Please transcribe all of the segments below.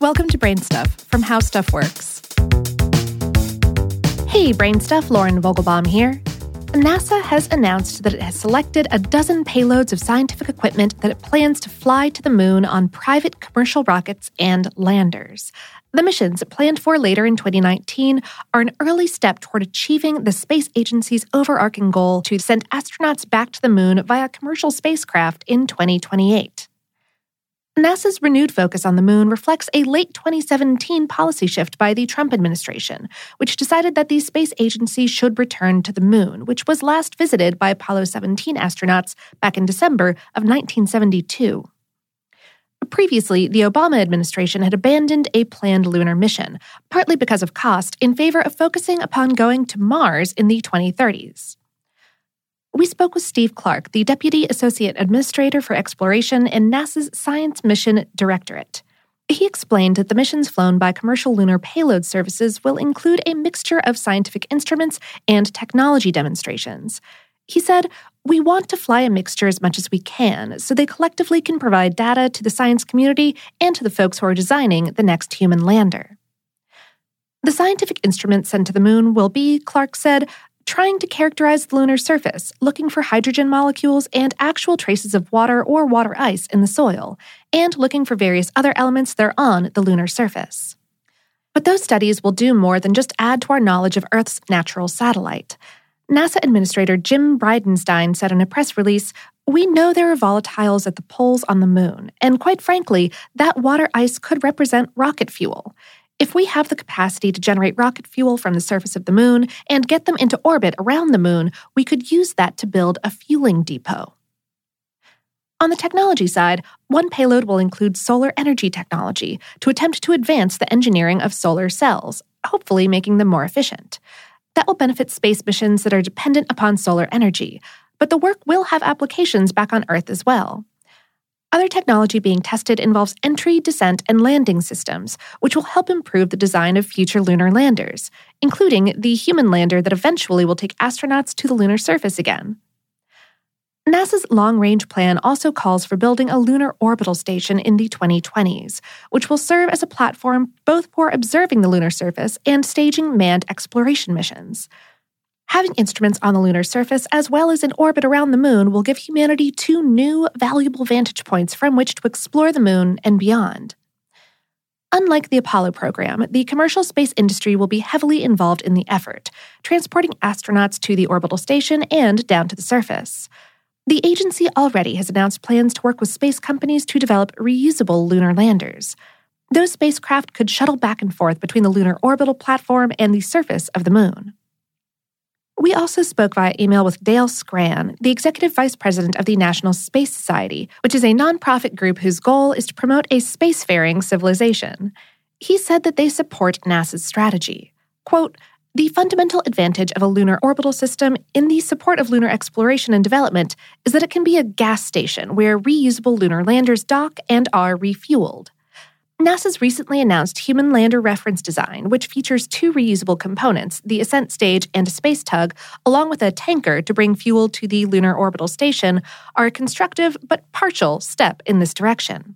Welcome to Brain Stuff from How Stuff Works. Hey, Brain Stuff, Lauren Vogelbaum here. NASA has announced that it has selected a dozen payloads of scientific equipment that it plans to fly to the moon on private commercial rockets and landers. The missions, planned for later in 2019, are an early step toward achieving the space agency's overarching goal to send astronauts back to the moon via commercial spacecraft in 2028. NASA's renewed focus on the moon reflects a late 2017 policy shift by the Trump administration, which decided that the space agency should return to the moon, which was last visited by Apollo 17 astronauts back in December of 1972. Previously, the Obama administration had abandoned a planned lunar mission, partly because of cost, in favor of focusing upon going to Mars in the 2030s. We spoke with Steve Clarke, the Deputy Associate Administrator for Exploration in NASA's Science Mission Directorate. He explained that the missions flown by commercial lunar payload services will include a mixture of scientific instruments and technology demonstrations. He said, We want to fly a mixture as much as we can so they collectively can provide data to the science community and to the folks who are designing the next human lander. The scientific instruments sent to the moon will be, Clarke said, trying to characterize the lunar surface, looking for hydrogen molecules and actual traces of water or water ice in the soil, and looking for various other elements that are on the lunar surface. But those studies will do more than just add to our knowledge of Earth's natural satellite. NASA Administrator Jim Bridenstine said in a press release We know there are volatiles at the poles on the moon, and quite frankly, that water ice could represent rocket fuel. If we have the capacity to generate rocket fuel from the surface of the moon and get them into orbit around the moon, we could use that to build a fueling depot. On the technology side, one payload will include solar energy technology to attempt to advance the engineering of solar cells, hopefully making them more efficient. That will benefit space missions that are dependent upon solar energy, but the work will have applications back on Earth as well. Other technology being tested involves entry, descent, and landing systems, which will help improve the design of future lunar landers, including the human lander that eventually will take astronauts to the lunar surface again. NASA's long range plan also calls for building a lunar orbital station in the 2020s, which will serve as a platform both for observing the lunar surface and staging manned exploration missions. Having instruments on the lunar surface as well as in orbit around the moon will give humanity two new, valuable vantage points from which to explore the moon and beyond. Unlike the Apollo program, the commercial space industry will be heavily involved in the effort, transporting astronauts to the orbital station and down to the surface. The agency already has announced plans to work with space companies to develop reusable lunar landers. Those spacecraft could shuttle back and forth between the lunar orbital platform and the surface of the moon. We also spoke via email with Dale Skran, the executive vice president of the National Space Society, which is a nonprofit group whose goal is to promote a spacefaring civilization. He said that they support NASA's strategy. Quote, the fundamental advantage of a lunar orbital system in the support of lunar exploration and development is that it can be a gas station where reusable lunar landers dock and are refueled. NASA's recently announced Human Lander Reference Design, which features two reusable components, the ascent stage and a space tug, along with a tanker to bring fuel to the Lunar Orbital Station, are a constructive but partial step in this direction.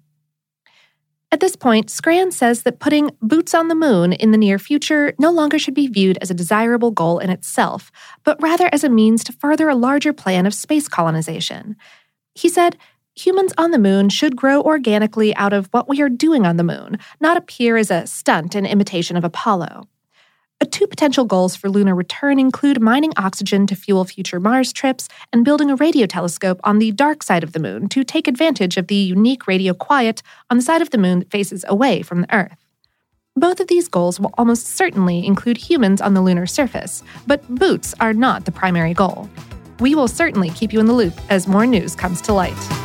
At this point, Skran says that putting boots on the moon in the near future no longer should be viewed as a desirable goal in itself, but rather as a means to further a larger plan of space colonization. He said, humans on the moon should grow organically out of what we are doing on the moon, not appear as a stunt in imitation of Apollo. Two potential goals for lunar return include mining oxygen to fuel future Mars trips and building a radio telescope on the dark side of the moon to take advantage of the unique radio quiet on the side of the moon that faces away from the Earth. Both of these goals will almost certainly include humans on the lunar surface, but boots are not the primary goal. We will certainly keep you in the loop as more news comes to light.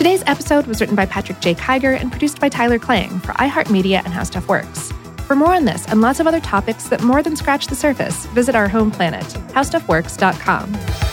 Today's episode was written by Patrick J. Kiger and produced by Tyler Klang for iHeartMedia and How Stuff Works. For more on this and lots of other topics that more than scratch the surface, visit our home planet, howstuffworks.com.